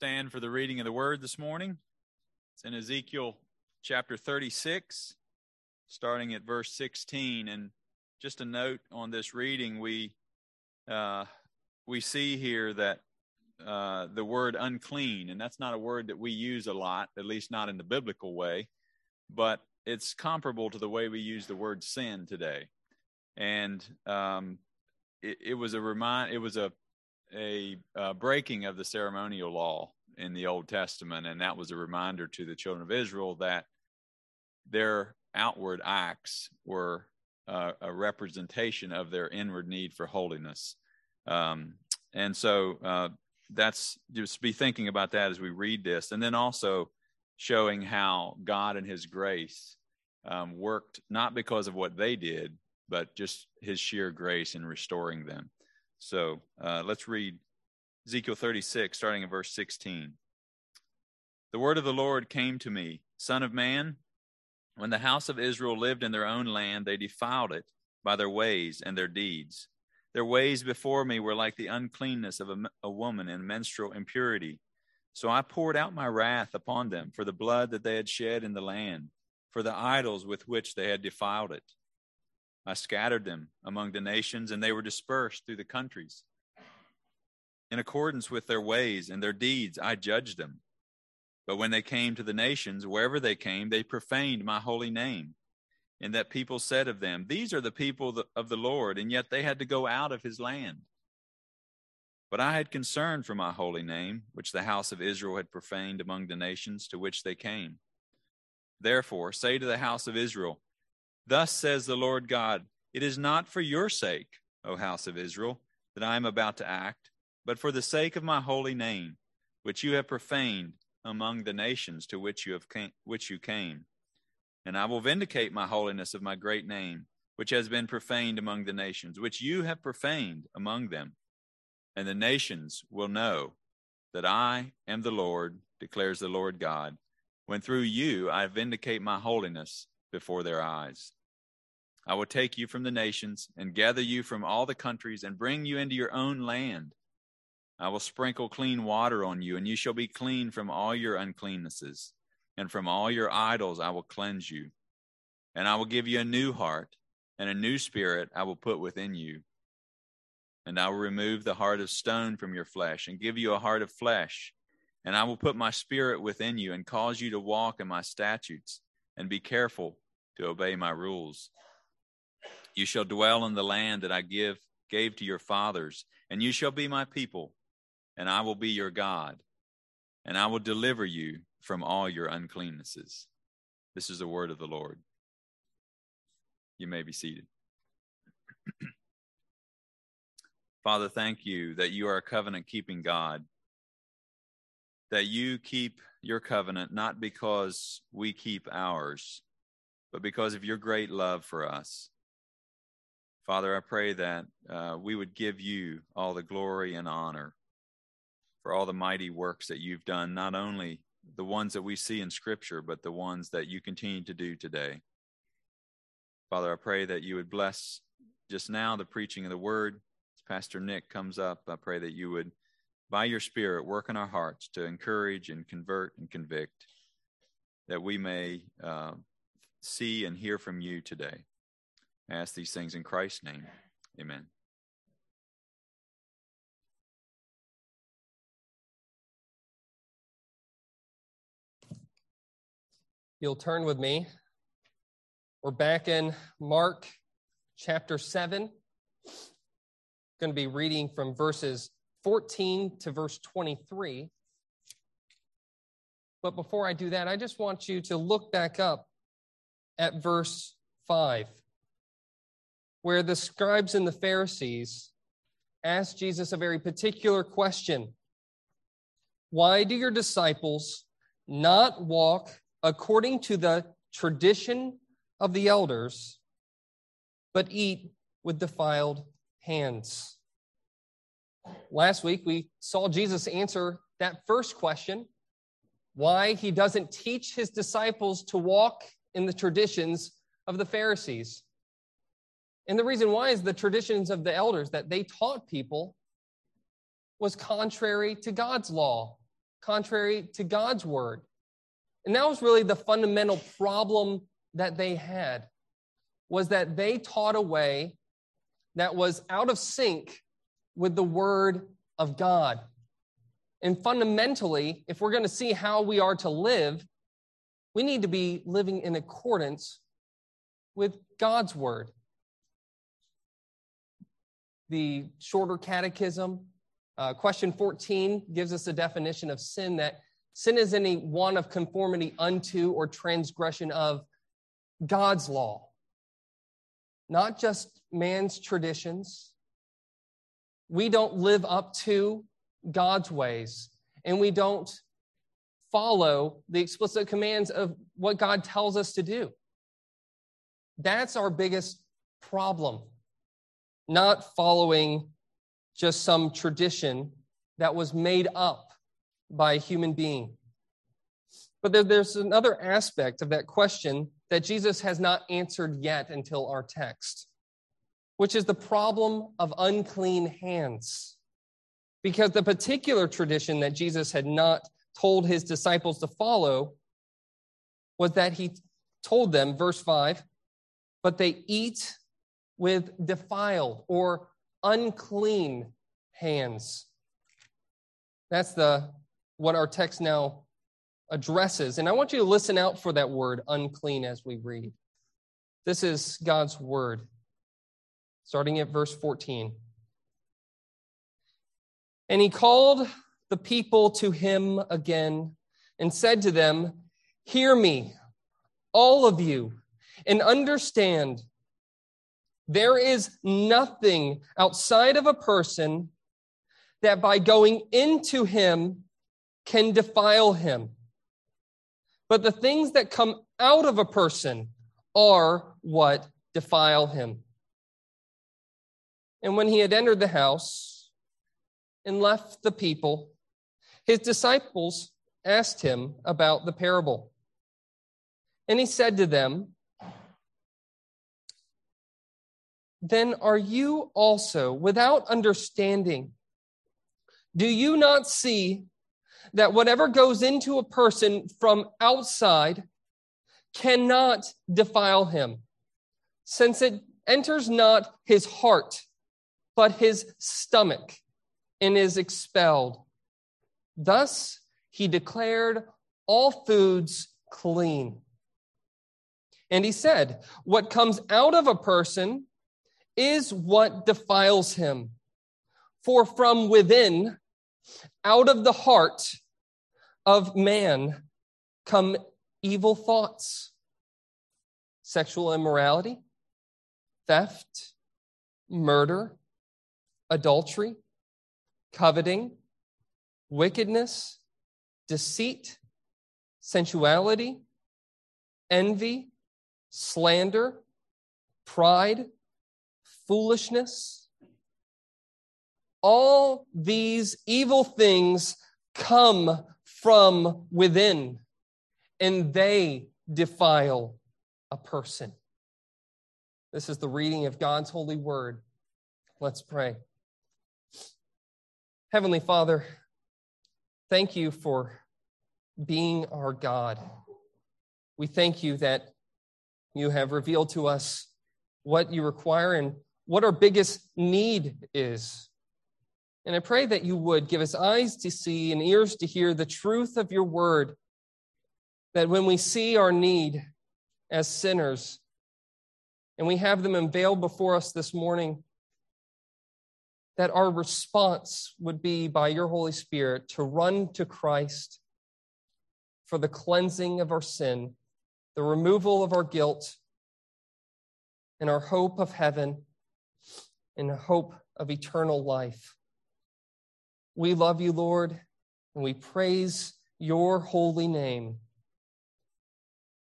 stand for the reading of the word this morning. It's in Ezekiel chapter 36, starting at verse 16. And just a note on this reading, we uh, we see here that uh, the word unclean, and that's not a word that we use a lot, at least not in the biblical way, but it's comparable to the way we use the word sin today. And um, it, it was a remind, it was a a uh, breaking of the ceremonial law in the Old Testament, and that was a reminder to the children of Israel that their outward acts were uh, a representation of their inward need for holiness. Um, and so uh, that's just be thinking about that as we read this, and then also showing how God and His grace um, worked not because of what they did, but just His sheer grace in restoring them. So uh, let's read Ezekiel 36, starting in verse 16. The word of the Lord came to me, Son of man, when the house of Israel lived in their own land, they defiled it by their ways and their deeds. Their ways before me were like the uncleanness of a, a woman in menstrual impurity. So I poured out my wrath upon them for the blood that they had shed in the land, for the idols with which they had defiled it. I scattered them among the nations, and they were dispersed through the countries. In accordance with their ways and their deeds, I judged them. But when they came to the nations, wherever they came, they profaned my holy name. And that people said of them, These are the people of the Lord, and yet they had to go out of his land. But I had concern for my holy name, which the house of Israel had profaned among the nations to which they came. Therefore, say to the house of Israel, Thus says the Lord God It is not for your sake, O house of Israel, that I am about to act, but for the sake of my holy name, which you have profaned among the nations to which you have came, which you came. And I will vindicate my holiness of my great name, which has been profaned among the nations, which you have profaned among them. And the nations will know that I am the Lord, declares the Lord God, when through you I vindicate my holiness before their eyes. I will take you from the nations and gather you from all the countries and bring you into your own land. I will sprinkle clean water on you, and you shall be clean from all your uncleannesses, and from all your idols I will cleanse you. And I will give you a new heart, and a new spirit I will put within you. And I will remove the heart of stone from your flesh, and give you a heart of flesh. And I will put my spirit within you, and cause you to walk in my statutes, and be careful to obey my rules. You shall dwell in the land that I give gave to your fathers, and you shall be my people, and I will be your God, and I will deliver you from all your uncleannesses. This is the word of the Lord. You may be seated. Father, thank you that you are a covenant keeping God, that you keep your covenant not because we keep ours, but because of your great love for us. Father, I pray that uh, we would give you all the glory and honor for all the mighty works that you've done, not only the ones that we see in Scripture, but the ones that you continue to do today. Father, I pray that you would bless just now the preaching of the word. As Pastor Nick comes up, I pray that you would, by your Spirit, work in our hearts to encourage and convert and convict, that we may uh, see and hear from you today. I ask these things in Christ's name. Amen. You'll turn with me. We're back in Mark chapter 7. Going to be reading from verses 14 to verse 23. But before I do that, I just want you to look back up at verse 5 where the scribes and the Pharisees asked Jesus a very particular question Why do your disciples not walk according to the tradition of the elders, but eat with defiled hands? Last week, we saw Jesus answer that first question why he doesn't teach his disciples to walk in the traditions of the Pharisees. And the reason why is the traditions of the elders that they taught people was contrary to God's law. contrary to God's word. And that was really the fundamental problem that they had was that they taught a way that was out of sync with the word of God. And fundamentally, if we're going to see how we are to live, we need to be living in accordance with God's word. The shorter catechism, uh, question 14, gives us a definition of sin that sin is any one of conformity unto or transgression of God's law, not just man's traditions. We don't live up to God's ways, and we don't follow the explicit commands of what God tells us to do. That's our biggest problem, not following just some tradition that was made up by a human being. But there, there's another aspect of that question that Jesus has not answered yet until our text, which is the problem of unclean hands. Because the particular tradition that Jesus had not told his disciples to follow was that he told them, verse 5, but they eat with defiled or unclean hands. That's the what our text now addresses. And I want you to listen out for that word unclean as we read. This is God's word, starting at verse 14. And he called the people to him again and said to them, Hear me, all of you, and understand there is nothing outside of a person that by going into him can defile him. But the things that come out of a person are what defile him. And when he had entered the house and left the people, his disciples asked him about the parable. And he said to them, Then are you also without understanding? Do you not see that whatever goes into a person from outside cannot defile him, since it enters not his heart, but his stomach, and is expelled? Thus he declared all foods clean. And he said, What comes out of a person is what defiles him. For from within, out of the heart of man, come evil thoughts, sexual immorality, theft, murder, adultery, coveting wickedness, deceit, sensuality, envy, slander, pride, foolishness. All these evil things come from within, and they defile a person. This is the reading of God's holy word. Let's pray. Heavenly Father, Thank you for being our God. We thank you that you have revealed to us what you require and what our biggest need is. And I pray that you would give us eyes to see and ears to hear the truth of your word, that when we see our need as sinners and we have them unveiled before us this morning, that our response would be by your Holy Spirit to run to Christ for the cleansing of our sin, the removal of our guilt, and our hope of heaven and hope of eternal life. We love you, Lord, and we praise your holy name.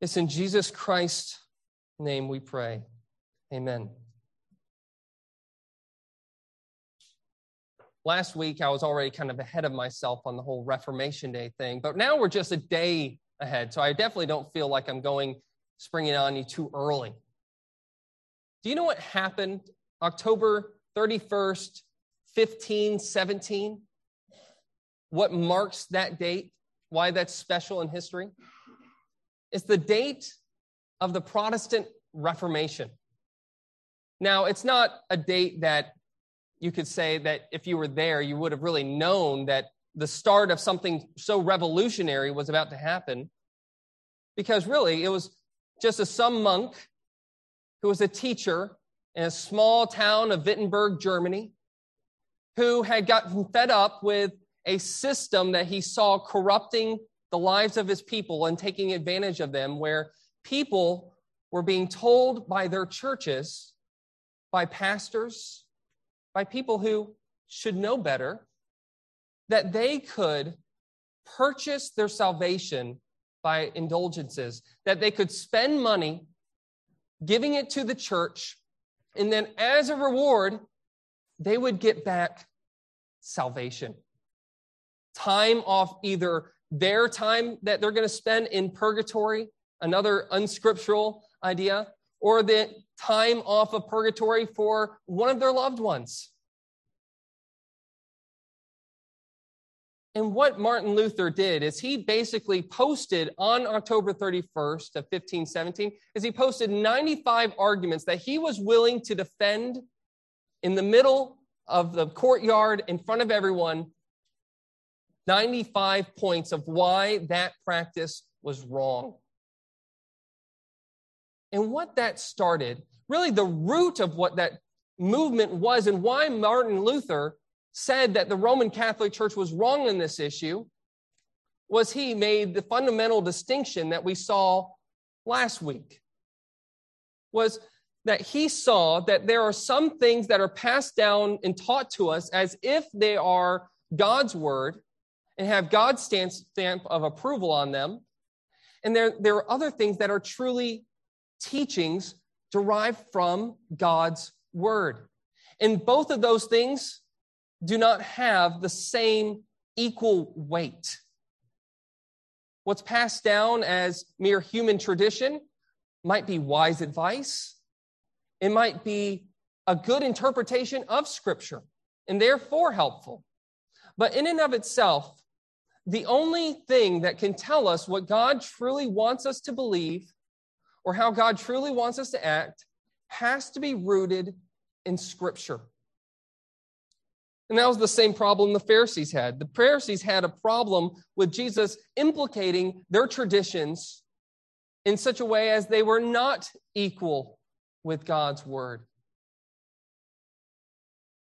It's in Jesus Christ's name we pray. Amen. last week I was already kind of ahead of myself on the whole Reformation Day thing, but now we're just a day ahead. So I definitely don't feel like I'm going springing on you too early. Do you know what happened October 31st, 1517? what marks that date, why that's special in history? It's the date of the Protestant Reformation. Now, it's not a date that you could say that if you were there, you would have really known that the start of something so revolutionary was about to happen. Because really, it was just a some monk who was a teacher in a small town of Wittenberg, Germany, who had gotten fed up with a system that he saw corrupting the lives of his people and taking advantage of them, where people were being told by their churches, by pastors, by people who should know better, that they could purchase their salvation by indulgences, that they could spend money giving it to the church, and then as a reward, they would get back salvation. Time off either their time that they're going to spend in purgatory, another unscriptural idea, or the time off of purgatory for one of their loved ones. And what Martin Luther did is he basically posted on October 31st of 1517 is he posted 95 arguments that he was willing to defend in the middle of the courtyard in front of everyone 95 points of why that practice was wrong. And what that started, really the root of what that movement was and why Martin Luther said that the Roman Catholic Church was wrong in this issue was he made the fundamental distinction that we saw last week was that he saw that there are some things that are passed down and taught to us as if they are God's word and have God's stamp of approval on them. And there, there are other things that are truly teachings derived from God's word. And both of those things do not have the same equal weight. What's passed down as mere human tradition might be wise advice, it might be a good interpretation of Scripture, and therefore helpful. But in and of itself, the only thing that can tell us what God truly wants us to believe or how God truly wants us to act has to be rooted in Scripture. And that was the same problem the Pharisees had. The Pharisees had a problem with Jesus implicating their traditions in such a way as they were not equal with God's word.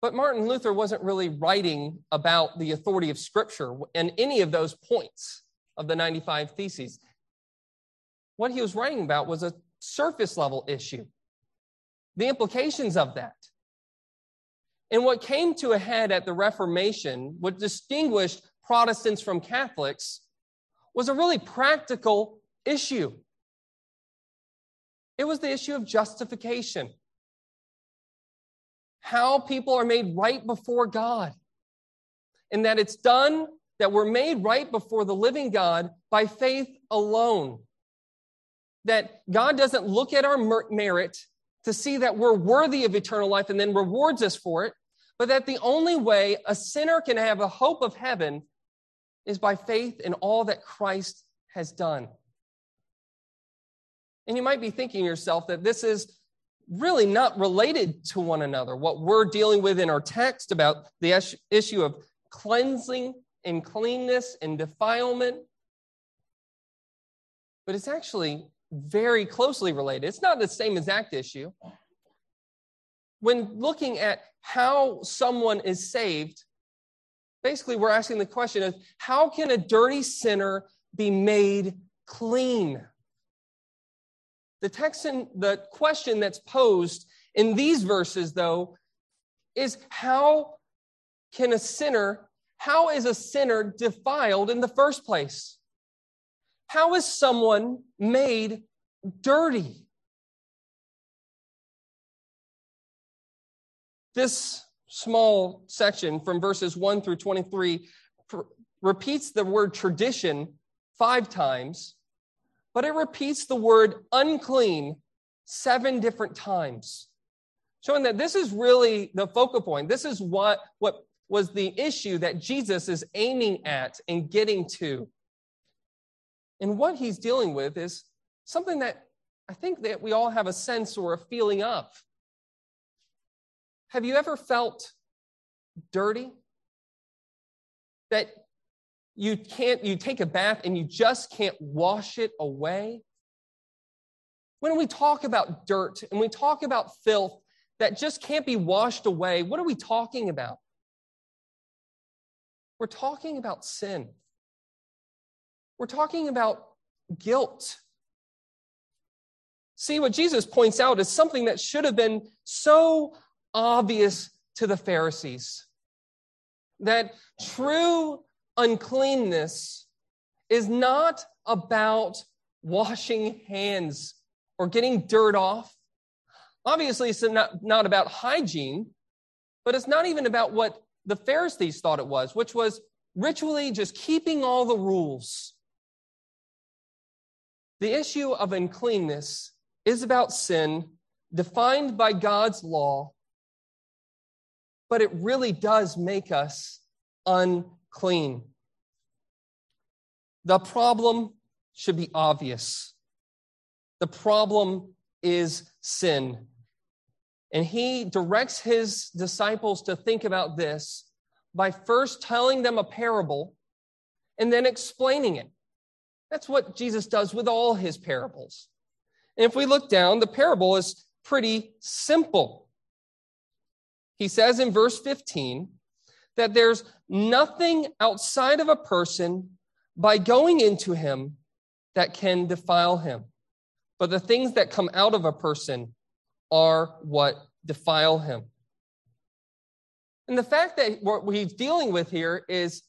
But Martin Luther wasn't really writing about the authority of Scripture and any of those points of the 95 Theses. What he was writing about was a surface level issue, the implications of that. And what came to a head at the Reformation, what distinguished Protestants from Catholics, was a really practical issue. It was the issue of justification. How people are made right before God. And that it's done, that we're made right before the living God by faith alone. That God doesn't look at our merit to see that we're worthy of eternal life and then rewards us for it, but that the only way a sinner can have a hope of heaven is by faith in all that Christ has done. And you might be thinking yourself that this is really not related to one another. What we're dealing with in our text about the issue of cleansing and cleanness and defilement. But it's actually very closely related. It's not the same exact issue. When looking at how someone is saved, basically we're asking the question of how can a dirty sinner be made clean? The text and the question that's posed in these verses, though, is how can a sinner, how is a sinner defiled in the first place? How is someone made dirty? This small section from verses 1 through 23 repeats the word tradition five times, but it repeats the word unclean seven different times, showing that this is really the focal point. This is what, what was the issue that Jesus is aiming at and getting to. And what he's dealing with is something that I think that we all have a sense or a feeling of. Have you ever felt dirty? That you can't, you take a bath and you just can't wash it away? When we talk about dirt and we talk about filth that just can't be washed away, what are we talking about? We're talking about sin. We're talking about guilt. See, what Jesus points out is something that should have been so obvious to the Pharisees that true uncleanness is not about washing hands or getting dirt off. Obviously, it's not, not about hygiene, but it's not even about what the Pharisees thought it was, which was ritually just keeping all the rules. The issue of uncleanness is about sin defined by God's law, but it really does make us unclean. The problem should be obvious. The problem is sin. And he directs his disciples to think about this by first telling them a parable and then explaining it. That's what Jesus does with all his parables. And if we look down, the parable is pretty simple. He says in verse 15 that there's nothing outside of a person by going into him that can defile him. But the things that come out of a person are what defile him. And the fact that what he's dealing with here is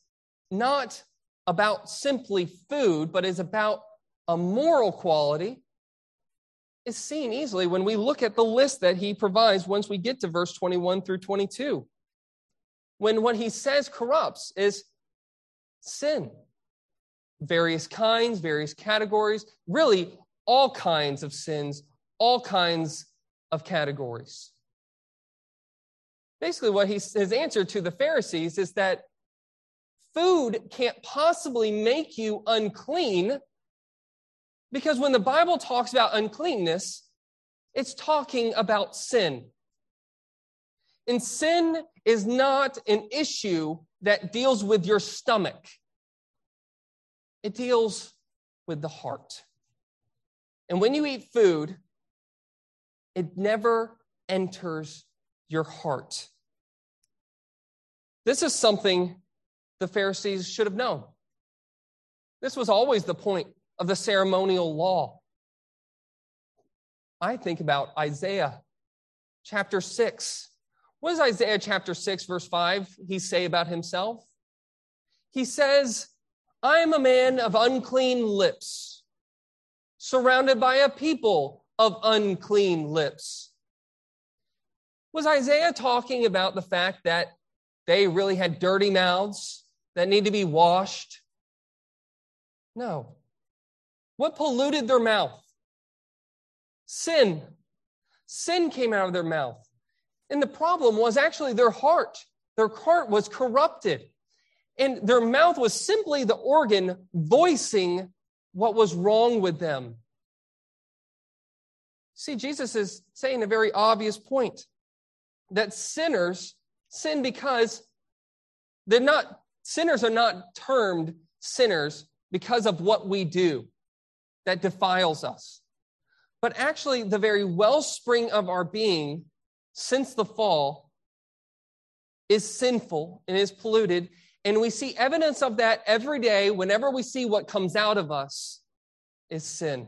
not about simply food, but is about a moral quality is seen easily when we look at the list that he provides once we get to verse 21 through 22. When what he says corrupts is sin, various kinds, various categories, really all kinds of sins, all kinds of categories. Basically, what he, his answer to the Pharisees is that food can't possibly make you unclean because when the Bible talks about uncleanness, it's talking about sin. And sin is not an issue that deals with your stomach, it deals with the heart. And when you eat food, it never enters your heart. This is something the Pharisees should have known. This was always the point of the ceremonial law. I think about Isaiah chapter 6. What does Isaiah chapter 6, verse 5, he say about himself? He says, I am a man of unclean lips, surrounded by a people of unclean lips. Was Isaiah talking about the fact that they really had dirty mouths that need to be washed? No. What polluted their mouth? Sin. Sin came out of their mouth. And the problem was actually their heart. Their heart was corrupted. And their mouth was simply the organ voicing what was wrong with them. See, Jesus is saying a very obvious point that sinners sin because they're not, sinners are not termed sinners because of what we do that defiles us. But actually, the very wellspring of our being since the fall is sinful and is polluted. And we see evidence of that every day whenever we see what comes out of us is sin.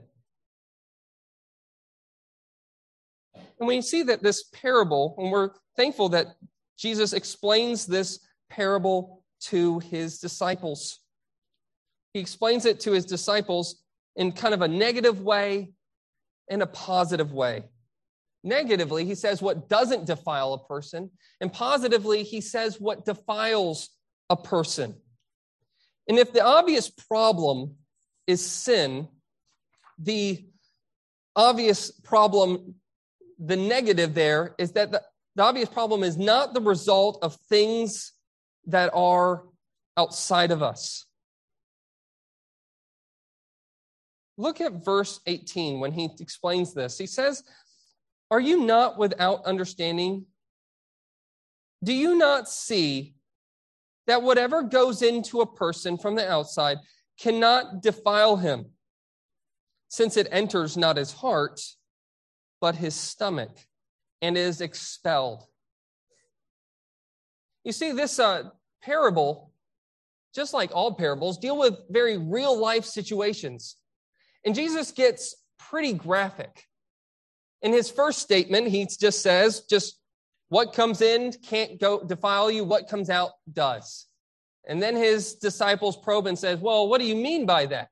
And we see that this parable, and we're thankful that Jesus explains this parable to his disciples. He explains it to his disciples in kind of a negative way and a positive way. Negatively, he says what doesn't defile a person, and positively, he says what defiles a person. And if the obvious problem is sin, the obvious problem, the negative there is that the, the obvious problem is not the result of things that are outside of us. Look at verse 18 when he explains this. He says, Are you not without understanding? Do you not see that whatever goes into a person from the outside cannot defile him, since it enters not his heart, but his stomach, and is expelled? You see, this uh, parable, just like all parables, deal with very real life situations. And Jesus gets pretty graphic. In his first statement, he just says, just what comes in can't go defile you, what comes out does. And then his disciples probe and says, Well, what do you mean by that?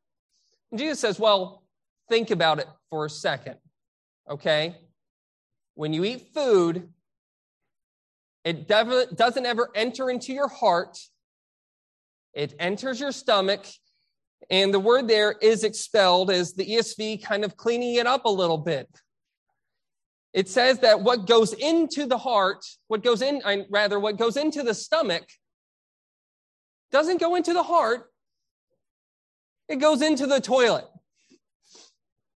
And Jesus says, Well, think about it for a second. Okay? When you eat food, it doesn't ever enter into your heart. It enters your stomach. And the word there is expelled, as the ESV kind of cleaning it up a little bit. It says that what goes into the heart, what goes in, rather, what goes into the stomach, doesn't go into the heart, it goes into the toilet.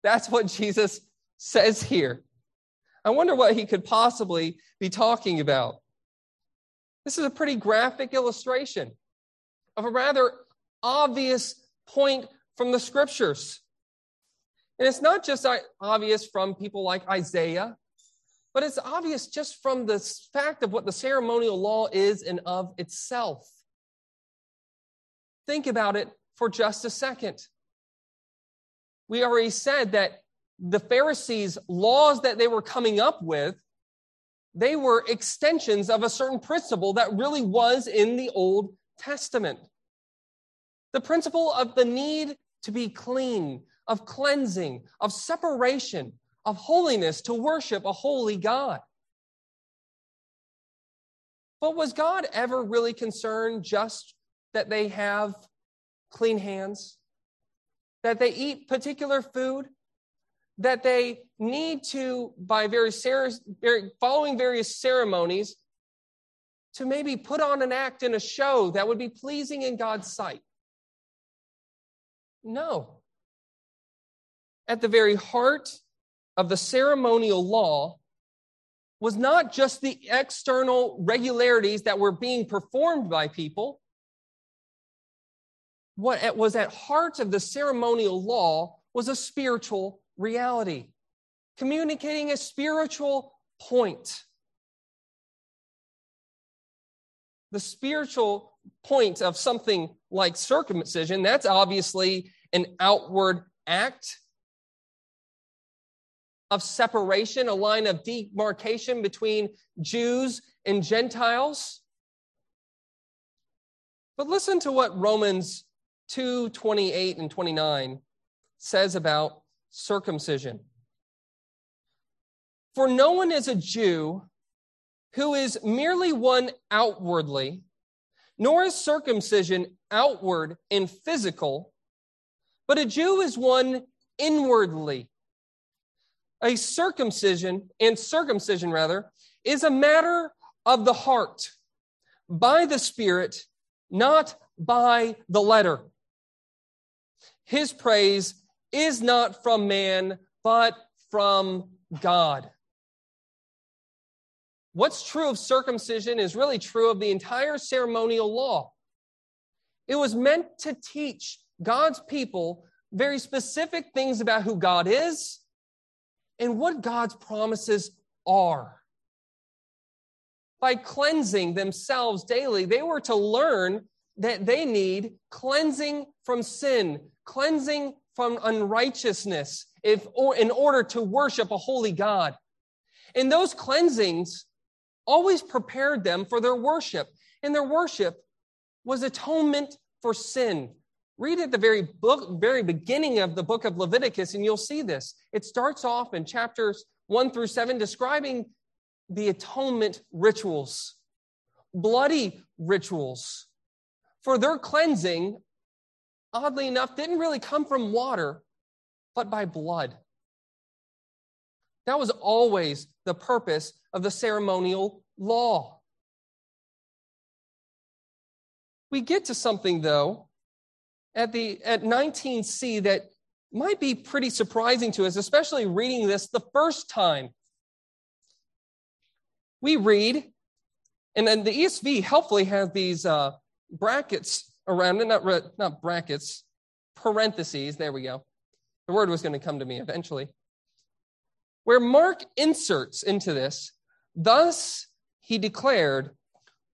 That's what Jesus says here. I wonder what he could possibly be talking about. This is a pretty graphic illustration of a rather obvious point from the scriptures. And it's not just obvious from people like Isaiah, but it's obvious just from the fact of what the ceremonial law is and of itself. Think about it for just a second. We already said that the Pharisees' laws that they were coming up with they were extensions of a certain principle that really was in the Old Testament. The principle of the need to be clean, of cleansing, of separation, of holiness to worship a holy God. But was God ever really concerned just that they have clean hands? That they eat particular food? That they need to, by various following various ceremonies, to maybe put on an act in a show that would be pleasing in God's sight. No. At the very heart of the ceremonial law was not just the external regularities that were being performed by people. What was at heart of the ceremonial law was a spiritual reality, communicating a spiritual point. The spiritual point of something like circumcision, that's obviously an outward act of separation, a line of demarcation between Jews and Gentiles. But listen to what Romans 2 28 and 29 says about circumcision. For no one is a Jew who is merely one outwardly, nor is circumcision outward and physical, but a Jew is one inwardly. A circumcision, and circumcision rather, is a matter of the heart, by the Spirit, not by the letter. His praise is not from man, but from God. What's true of circumcision is really true of the entire ceremonial law. It was meant to teach God's people very specific things about who God is and what God's promises are. By cleansing themselves daily, they were to learn that they need cleansing from sin, cleansing from unrighteousness if, or in order to worship a holy God. And those cleansings always prepared them for their worship. And their worship was atonement for sin. Read at the very book, very beginning of the book of Leviticus, and you'll see this. It starts off in chapters one through seven describing the atonement rituals, bloody rituals. For their cleansing oddly enough, didn't really come from water, but by blood. That was always the purpose of the ceremonial law. We get to something, though, at, the, at 19c that might be pretty surprising to us, especially reading this the first time. We read, and then the ESV helpfully has these uh, brackets around not, not brackets, parentheses. There we go. The word was going to come to me eventually. Where Mark inserts into this, thus he declared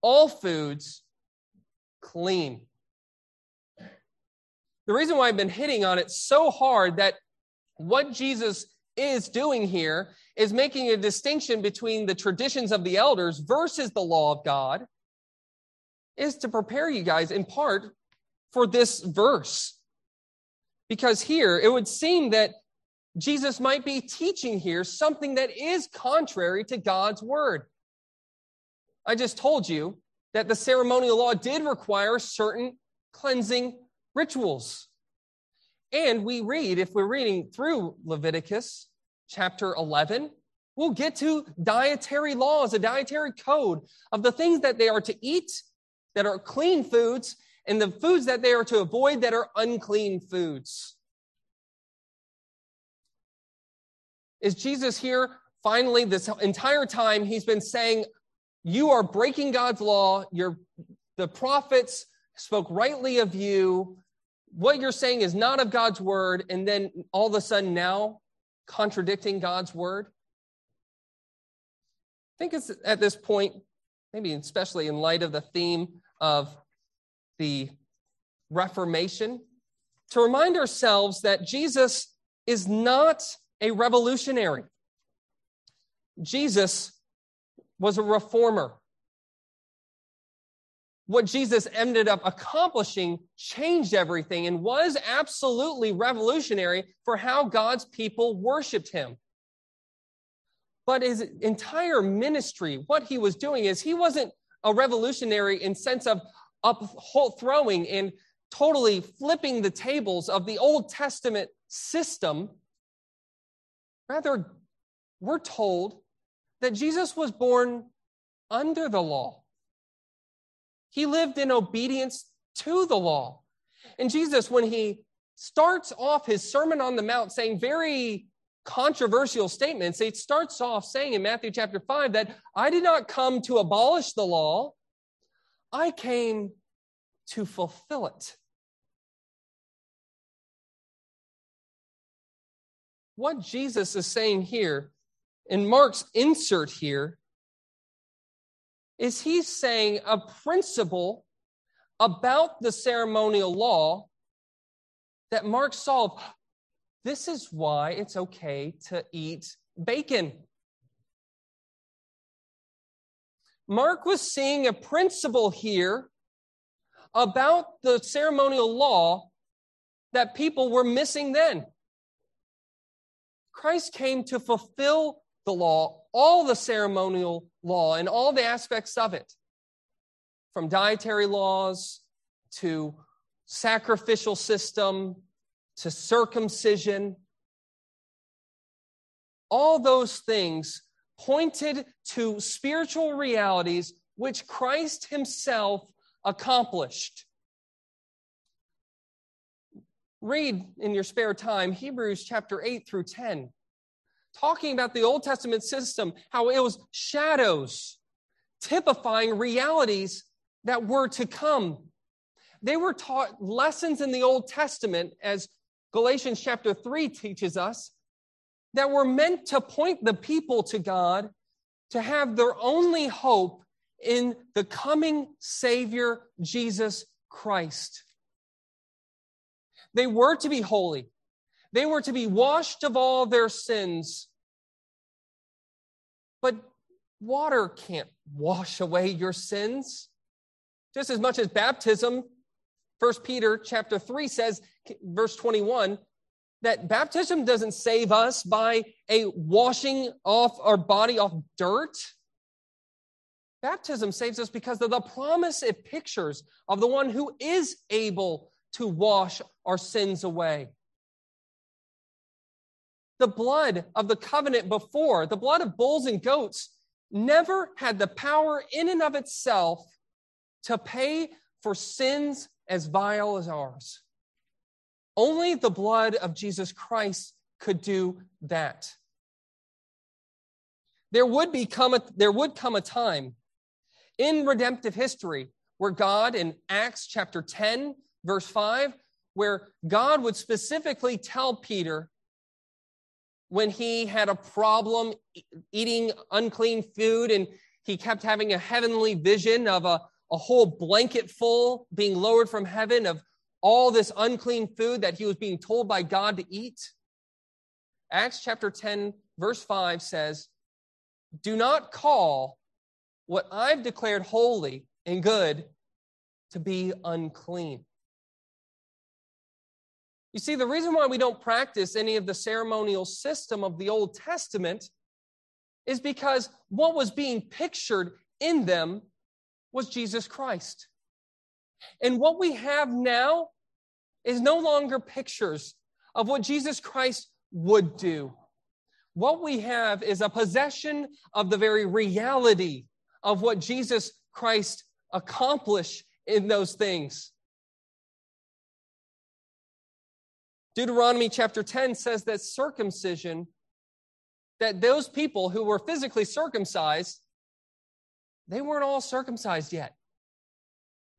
all foods clean. The reason why I've been hitting on it so hard that what Jesus is doing here is making a distinction between the traditions of the elders versus the law of God is to prepare you guys in part for this verse. Because here it would seem that Jesus might be teaching here something that is contrary to God's word. I just told you that the ceremonial law did require certain cleansing rituals. And we read, if we're reading through Leviticus chapter 11, we'll get to dietary laws, a dietary code of the things that they are to eat that are clean foods and the foods that they are to avoid that are unclean foods. Is Jesus here finally this entire time he's been saying you are breaking God's law, you're the prophets spoke rightly of you, what you're saying is not of God's word, and then all of a sudden now contradicting God's word? I think it's at this point, maybe especially in light of the theme of the Reformation, to remind ourselves that Jesus is not a revolutionary. Jesus was a reformer what Jesus ended up accomplishing changed everything and was absolutely revolutionary for how God's people worshiped him. But his entire ministry, what he was doing is he wasn't a revolutionary in sense of up throwing and totally flipping the tables of the Old Testament system. Rather, we're told that Jesus was born under the law. He lived in obedience to the law. And Jesus, when he starts off his Sermon on the Mount saying very controversial statements, it starts off saying in Matthew chapter 5 that I did not come to abolish the law, I came to fulfill it. What Jesus is saying here, in Mark's insert here, is he's saying a principle about the ceremonial law that Mark solved. This is why it's okay to eat bacon. Mark was seeing a principle here about the ceremonial law that people were missing then. Christ came to fulfill the law, all the ceremonial law, and all the aspects of it, from dietary laws to sacrificial system to circumcision. All those things pointed to spiritual realities which Christ himself accomplished. Read in your spare time Hebrews chapter 8 through 10 talking about the Old Testament system, how it was shadows typifying realities that were to come. They were taught lessons in the Old Testament, as Galatians chapter 3 teaches us, that we're meant to point the people to God to have their only hope in the coming Savior, Jesus Christ. They were to be holy. They were to be washed of all their sins. But water can't wash away your sins. Just as much as baptism, First Peter chapter 3 says, verse 21, that baptism doesn't save us by a washing off our body off dirt. Baptism saves us because of the promise it pictures of the one who is able to wash our sins away the blood of the covenant before, the blood of bulls and goats, never had the power in and of itself to pay for sins as vile as ours. Only the blood of Jesus Christ could do that. There would, become a, there would come a time in redemptive history where God, in Acts chapter 10, verse 5, where God would specifically tell Peter when he had a problem eating unclean food and he kept having a heavenly vision of a, a whole blanket full being lowered from heaven of all this unclean food that he was being told by God to eat. Acts chapter 10, verse 5 says, Do not call what I've declared holy and good to be unclean. You see, the reason why we don't practice any of the ceremonial system of the Old Testament is because what was being pictured in them was Jesus Christ. And what we have now is no longer pictures of what Jesus Christ would do. What we have is a possession of the very reality of what Jesus Christ accomplished in those things. Deuteronomy chapter 10 says that circumcision, that those people who were physically circumcised, they weren't all circumcised yet.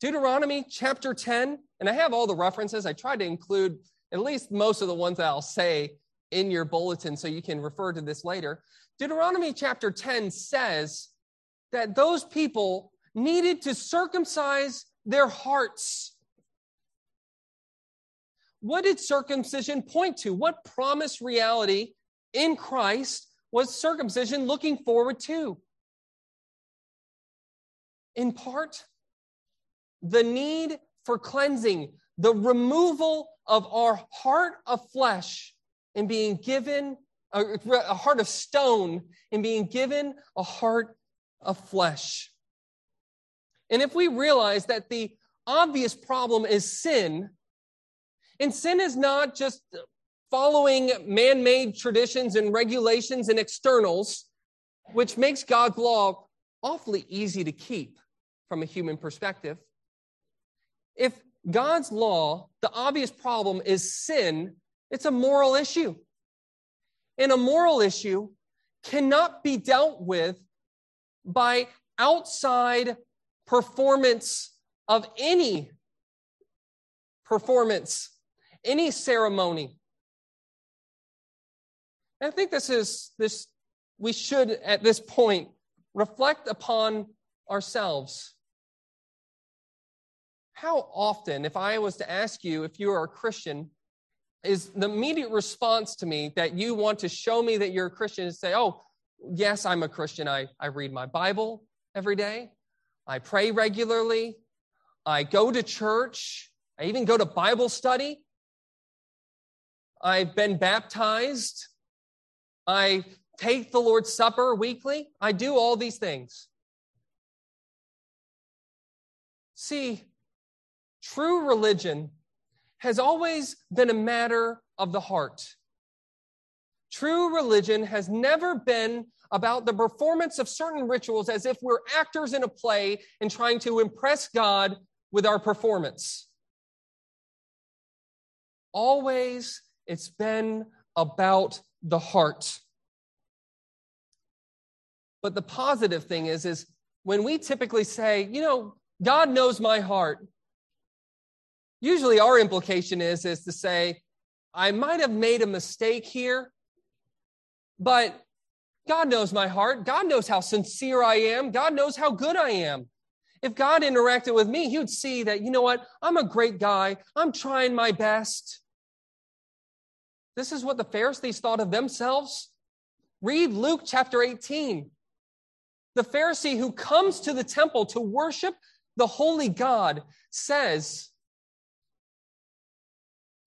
Deuteronomy chapter 10, and I have all the references. I tried to include at least most of the ones that I'll say in your bulletin so you can refer to this later. Deuteronomy chapter 10 says that those people needed to circumcise their hearts. What did circumcision point to? What promised reality in Christ was circumcision looking forward to? In part, the need for cleansing, the removal of our heart of flesh and being given a, a heart of stone and being given a heart of flesh. And if we realize that the obvious problem is sin, and sin is not just following man made traditions and regulations and externals, which makes God's law awfully easy to keep from a human perspective. If God's law, the obvious problem is sin, it's a moral issue. And a moral issue cannot be dealt with by outside performance of any performance, any ceremony. And I think this is this we should at this point reflect upon ourselves. How often, if I was to ask you if you are a Christian, is the immediate response to me that you want to show me that you're a Christian is say, oh, yes, I'm a Christian. I, I read my Bible every day. I pray regularly. I go to church. I even go to Bible study. I've been baptized. I take the Lord's Supper weekly. I do all these things. See, true religion has always been a matter of the heart. True religion has never been about the performance of certain rituals as if we're actors in a play and trying to impress God with our performance. Always, it's been about the heart. But the positive thing is, is when we typically say, you know, God knows my heart, usually our implication is, is to say, I might have made a mistake here, but God knows my heart. God knows how sincere I am. God knows how good I am. If God interacted with me, he would see that, you know what? I'm a great guy. I'm trying my best. This is what the Pharisees thought of themselves. Read Luke chapter 18. The Pharisee who comes to the temple to worship the holy God says,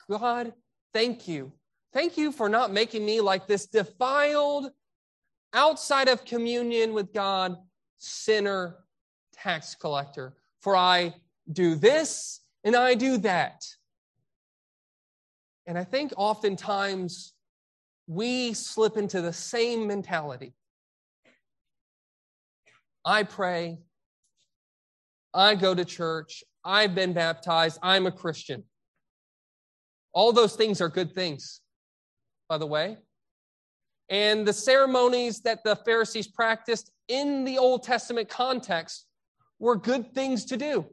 God, thank you. Thank you for not making me like this defiled, outside of communion with God, sinner, tax collector. For I do this and I do that. And I think oftentimes we slip into the same mentality. I pray, I go to church, I've been baptized, I'm a Christian. All those things are good things, by the way. And the ceremonies that the Pharisees practiced in the Old Testament context were good things to do.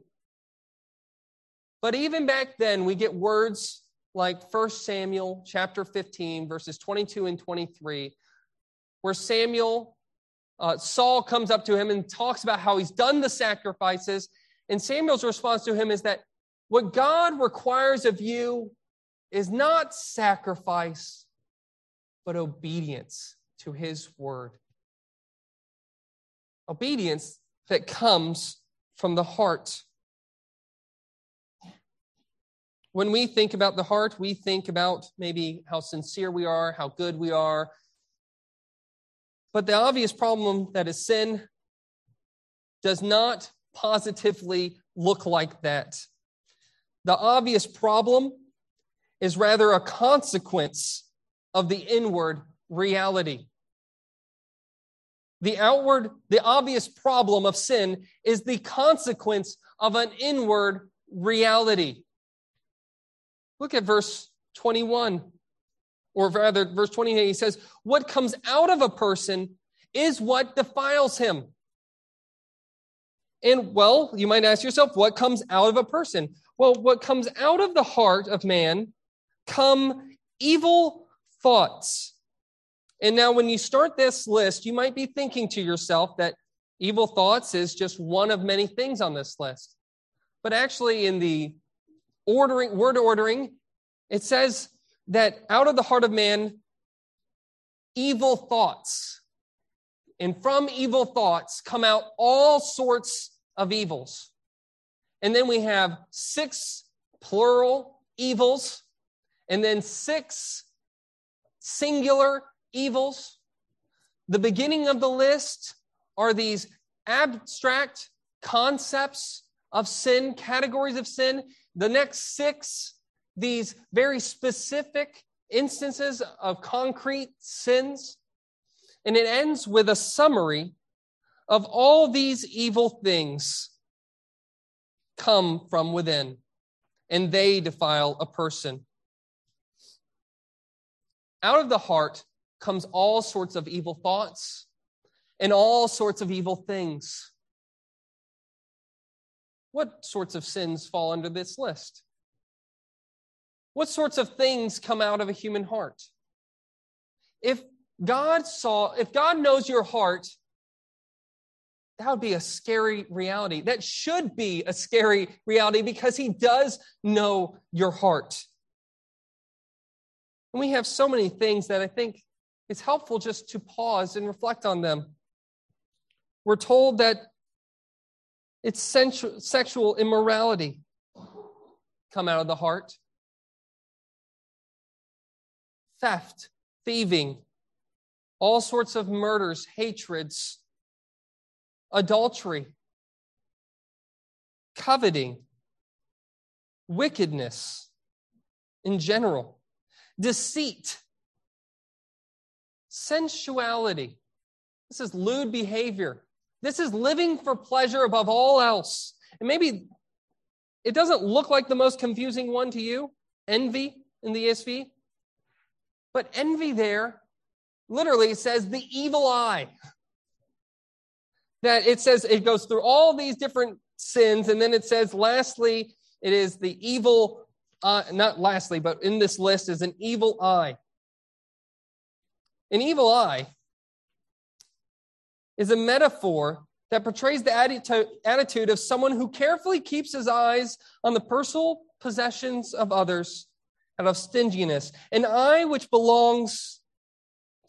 But even back then, we get words like 1 Samuel chapter 15, verses 22 and 23, where Samuel, uh, Saul comes up to him and talks about how he's done the sacrifices. And Samuel's response to him is that what God requires of you is not sacrifice, but obedience to his word. Obedience that comes from the heart. When we think about the heart, we think about maybe how sincere we are, how good we are. But the obvious problem that is sin does not positively look like that. The obvious problem is rather a consequence of the inward reality. The outward, the obvious problem of sin is the consequence of an inward reality. Look at verse 21, or rather, verse 28. He says, What comes out of a person is what defiles him. And well, you might ask yourself, what comes out of a person? Well, what comes out of the heart of man come evil thoughts. And now, when you start this list, you might be thinking to yourself that evil thoughts is just one of many things on this list. But actually, in the ordering, word ordering, it says that out of the heart of man, evil thoughts. And from evil thoughts come out all sorts of evils. And then we have six plural evils and then six singular evils. The beginning of the list are these abstract concepts of sin, categories of sin. The next six, these very specific instances of concrete sins. And it ends with a summary of all these evil things come from within, and they defile a person. Out of the heart comes all sorts of evil thoughts and all sorts of evil things. What sorts of sins fall under this list? What sorts of things come out of a human heart? If God saw, if God knows your heart, that would be a scary reality. That should be a scary reality because He does know your heart. And we have so many things that I think it's helpful just to pause and reflect on them. We're told that it's sexual immorality come out of the heart. Theft, thieving, all sorts of murders, hatreds, adultery, coveting, wickedness in general deceit, sensuality. This is lewd behavior. This is living for pleasure above all else. And maybe it doesn't look like the most confusing one to you envy in the ESV. But envy there literally says the evil eye. That it says it goes through all these different sins, and then it says, lastly, it is the evil uh, not lastly, but in this list is an evil eye. An evil eye is a metaphor that portrays the attitude of someone who carefully keeps his eyes on the personal possessions of others out of stinginess, an eye which belongs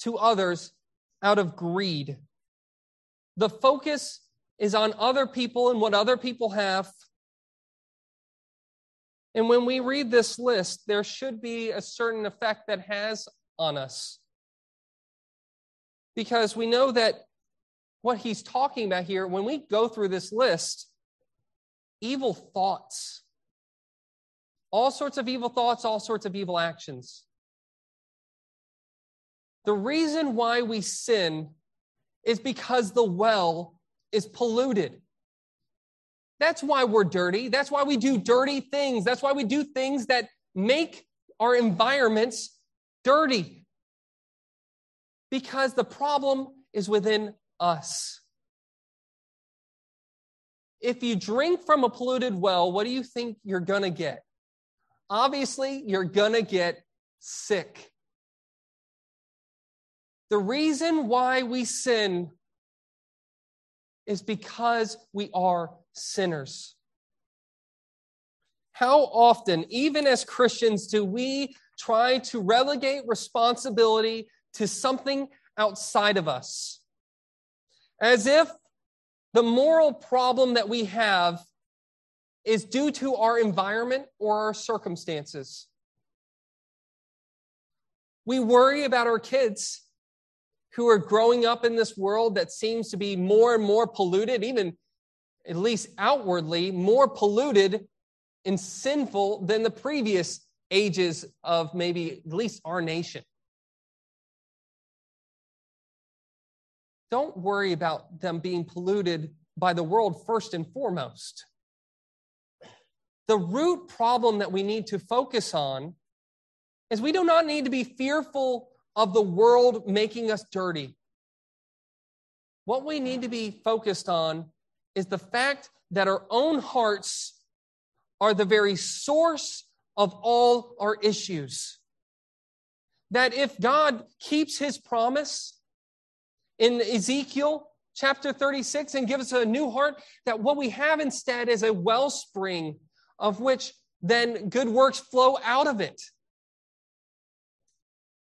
to others out of greed. The focus is on other people and what other people have and when we read this list, there should be a certain effect that has on us. Because we know that what he's talking about here, when we go through this list, evil thoughts, all sorts of evil thoughts, all sorts of evil actions. The reason why we sin is because the well is polluted. That's why we're dirty. That's why we do dirty things. That's why we do things that make our environments dirty. Because the problem is within us. If you drink from a polluted well, what do you think you're going to get? Obviously, you're going to get sick. The reason why we sin is because we are sinners. How often, even as Christians, do we try to relegate responsibility to something outside of us? As if the moral problem that we have is due to our environment or our circumstances. We worry about our kids who are growing up in this world that seems to be more and more polluted, even at least outwardly, more polluted and sinful than the previous ages of maybe at least our nation. Don't worry about them being polluted by the world first and foremost. The root problem that we need to focus on is we do not need to be fearful of the world making us dirty. What we need to be focused on is the fact that our own hearts are the very source of all our issues. That if God keeps his promise in Ezekiel chapter 36 and gives us a new heart, that what we have instead is a wellspring of which then good works flow out of it.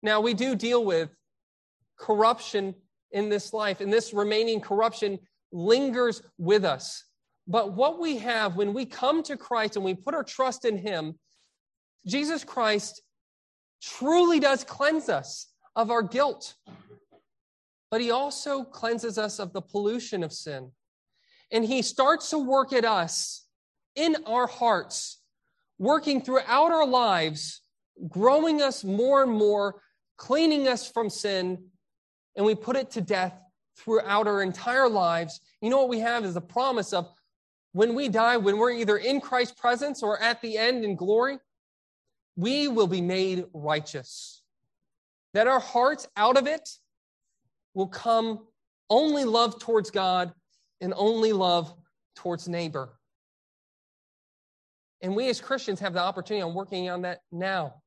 Now, we do deal with corruption in this life, and this remaining corruption lingers with us. But what we have when we come to Christ and we put our trust in Him, Jesus Christ truly does cleanse us of our guilt, but He also cleanses us of the pollution of sin. And He starts to work at us in our hearts, working throughout our lives, growing us more and more cleaning us from sin, and we put it to death throughout our entire lives. You know what we have is the promise of when we die, when we're either in Christ's presence or at the end in glory, we will be made righteous. That our hearts out of it will come only love towards God and only love towards neighbor. And we as Christians have the opportunity on working on that now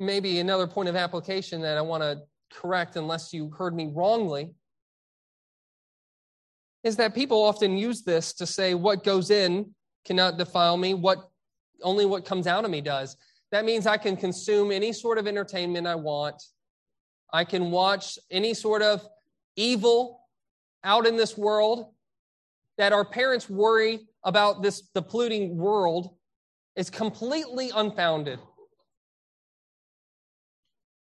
maybe another point of application that I want to correct, unless you heard me wrongly, is that people often use this to say what goes in cannot defile me, what only what comes out of me does. That means I can consume any sort of entertainment I want. I can watch any sort of evil out in this world that our parents worry about this the polluting world is completely unfounded.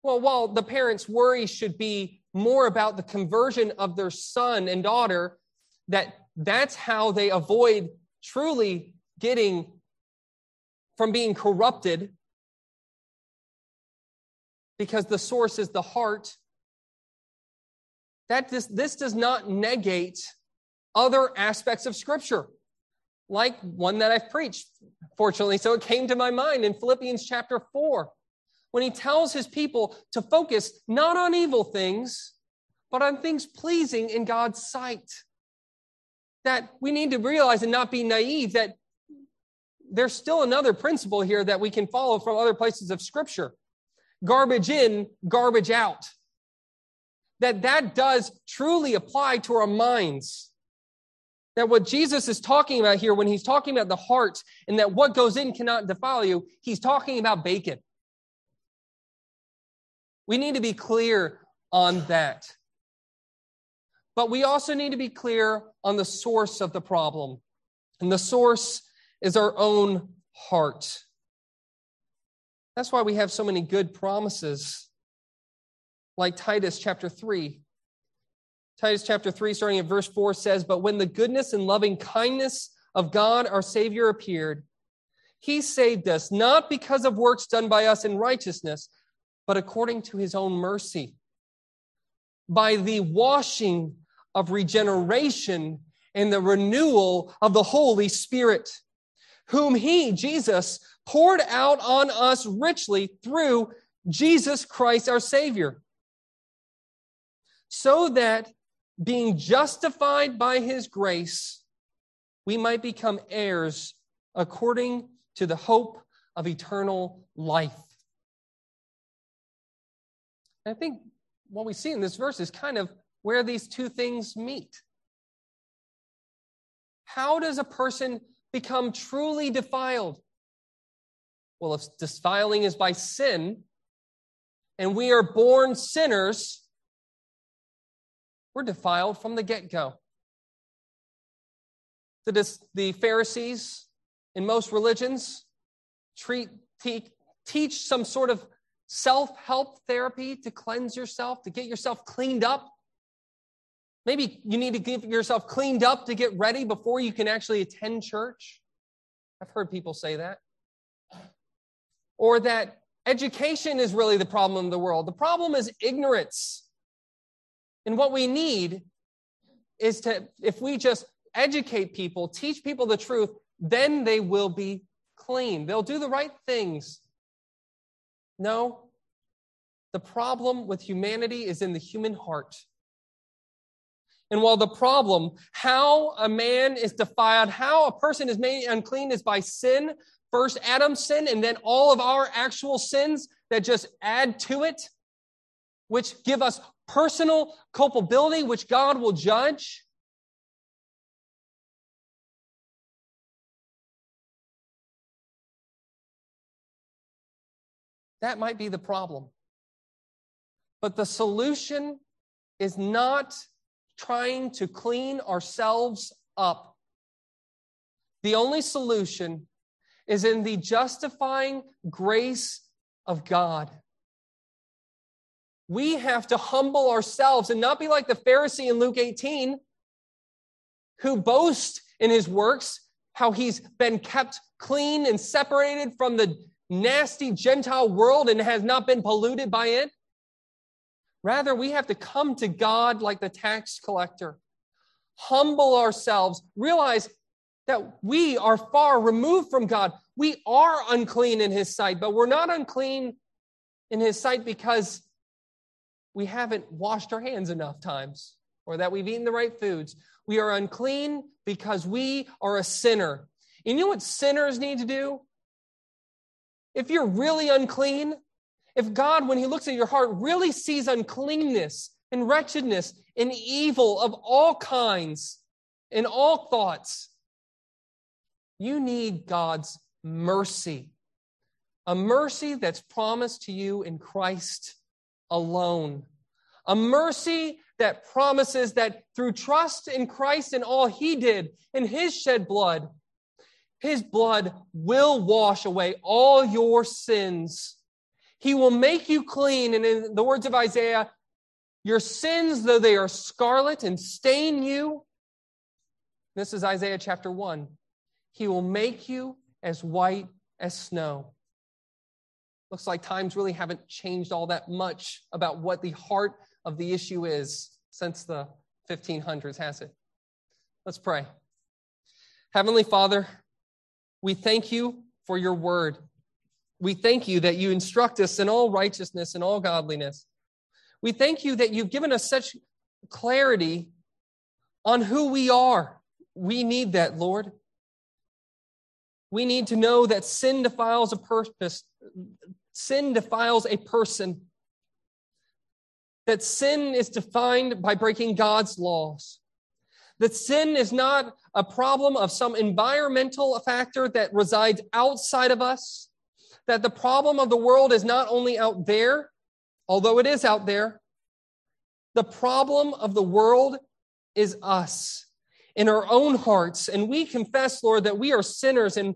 Well, while the parents' worry should be more about the conversion of their son and daughter, that that's how they avoid truly getting from being corrupted because the source is the heart. That this, this does not negate other aspects of Scripture, like one that I've preached, fortunately. So it came to my mind in Philippians chapter 4 when he tells his people to focus not on evil things, but on things pleasing in God's sight. That we need to realize and not be naive that there's still another principle here that we can follow from other places of scripture. Garbage in garbage out. That that does truly apply to our minds. That what jesus is talking about here when he's talking about the heart and that what goes in cannot defile you he's talking about bacon we need to be clear on that. But we also need to be clear on the source of the problem. And the source is our own heart. That's why we have so many good promises, like Titus chapter 3. Titus chapter 3, starting at verse 4, says, But when the goodness and loving kindness of God our Savior appeared, he saved us, not because of works done by us in righteousness, but according to his own mercy, by the washing of regeneration and the renewal of the Holy Spirit, whom He, Jesus, poured out on us richly through Jesus Christ our Savior, so that being justified by His grace, we might become heirs according to the hope of eternal life. I think what we see in this verse is kind of where these two things meet. How does a person become truly defiled? Well, if defiling is by sin, and we are born sinners, we're defiled from the get go. The, the Pharisees in most religions treat, te- teach some sort of self help therapy to cleanse yourself, to get yourself cleaned up. Maybe you need to get yourself cleaned up to get ready before you can actually attend church. I've heard people say that. Or that education is really the problem in the world. The problem is ignorance. And what we need is to, if we just educate people, teach people the truth, then they will be clean. They'll do the right things. No, the problem with humanity is in the human heart. And while the problem, how a man is defiled, how a person is made unclean is by sin, first Adam's sin, and then all of our actual sins that just add to it, which give us personal culpability, which God will judge. That might be the problem. But the solution is not trying to clean ourselves up. The only solution is in the justifying grace of God. We have to humble ourselves and not be like the Pharisee in Luke 18 who boasts in his works how he's been kept clean and separated from the nasty Gentile world and has not been polluted by it. Rather, we have to come to God like the tax collector, humble ourselves, realize that we are far removed from God. We are unclean in His sight, but we're not unclean in His sight because we haven't washed our hands enough times or that we've eaten the right foods. We are unclean because we are a sinner. And you know what sinners need to do? If you're really unclean, if God, when He looks at your heart, really sees uncleanness and wretchedness and evil of all kinds in all thoughts, you need God's mercy. A mercy that's promised to you in Christ alone. A mercy that promises that through trust in Christ and all he did in his shed blood, his blood will wash away all your sins. He will make you clean. And in the words of Isaiah, your sins, though they are scarlet and stain you, this is Isaiah chapter 1, he will make you as white as snow. Looks like times really haven't changed all that much about what the heart of the issue is since the 1500s, has it? Let's pray. Heavenly Father, we thank you for your word. We thank you that you instruct us in all righteousness and all godliness. We thank you that you've given us such clarity on who we are. We need that, Lord. We need to know that sin defiles a purpose, sin defiles a person. That sin is defined by breaking God's laws. That sin is not a problem of some environmental factor that resides outside of us. That the problem of the world is not only out there, although it is out there. The problem of the world is us in our own hearts. And we confess, Lord, that we are sinners. And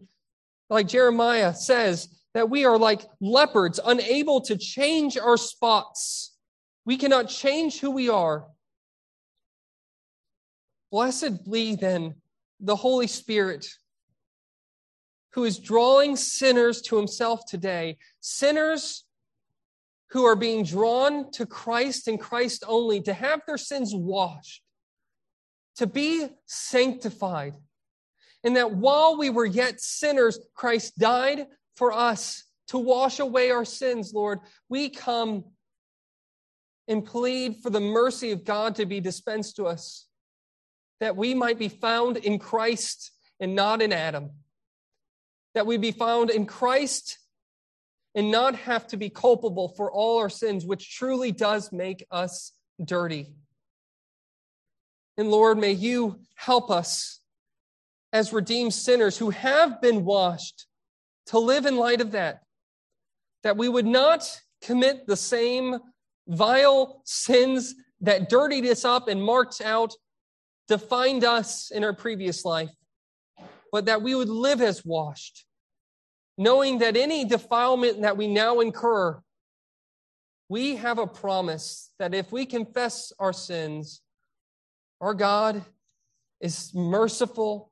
like Jeremiah says, that we are like leopards, unable to change our spots. We cannot change who we are. Blessed be then the Holy Spirit who is drawing sinners to himself today, sinners who are being drawn to Christ and Christ only to have their sins washed, to be sanctified. And that while we were yet sinners, Christ died for us to wash away our sins, Lord. We come and plead for the mercy of God to be dispensed to us, that we might be found in Christ and not in Adam, that we be found in Christ and not have to be culpable for all our sins, which truly does make us dirty. And Lord, may you help us as redeemed sinners who have been washed to live in light of that, that we would not commit the same vile sins that dirtied us up and marked out, defined us in our previous life, but that we would live as washed, knowing that any defilement that we now incur, we have a promise that if we confess our sins, our God is merciful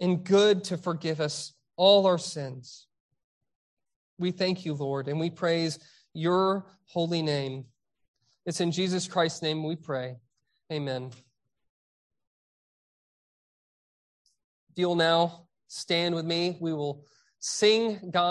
and good to forgive us all our sins. We thank you, Lord, and we praise your holy name. It's in Jesus Christ's name we pray. Amen. You'll now stand with me, we will sing God.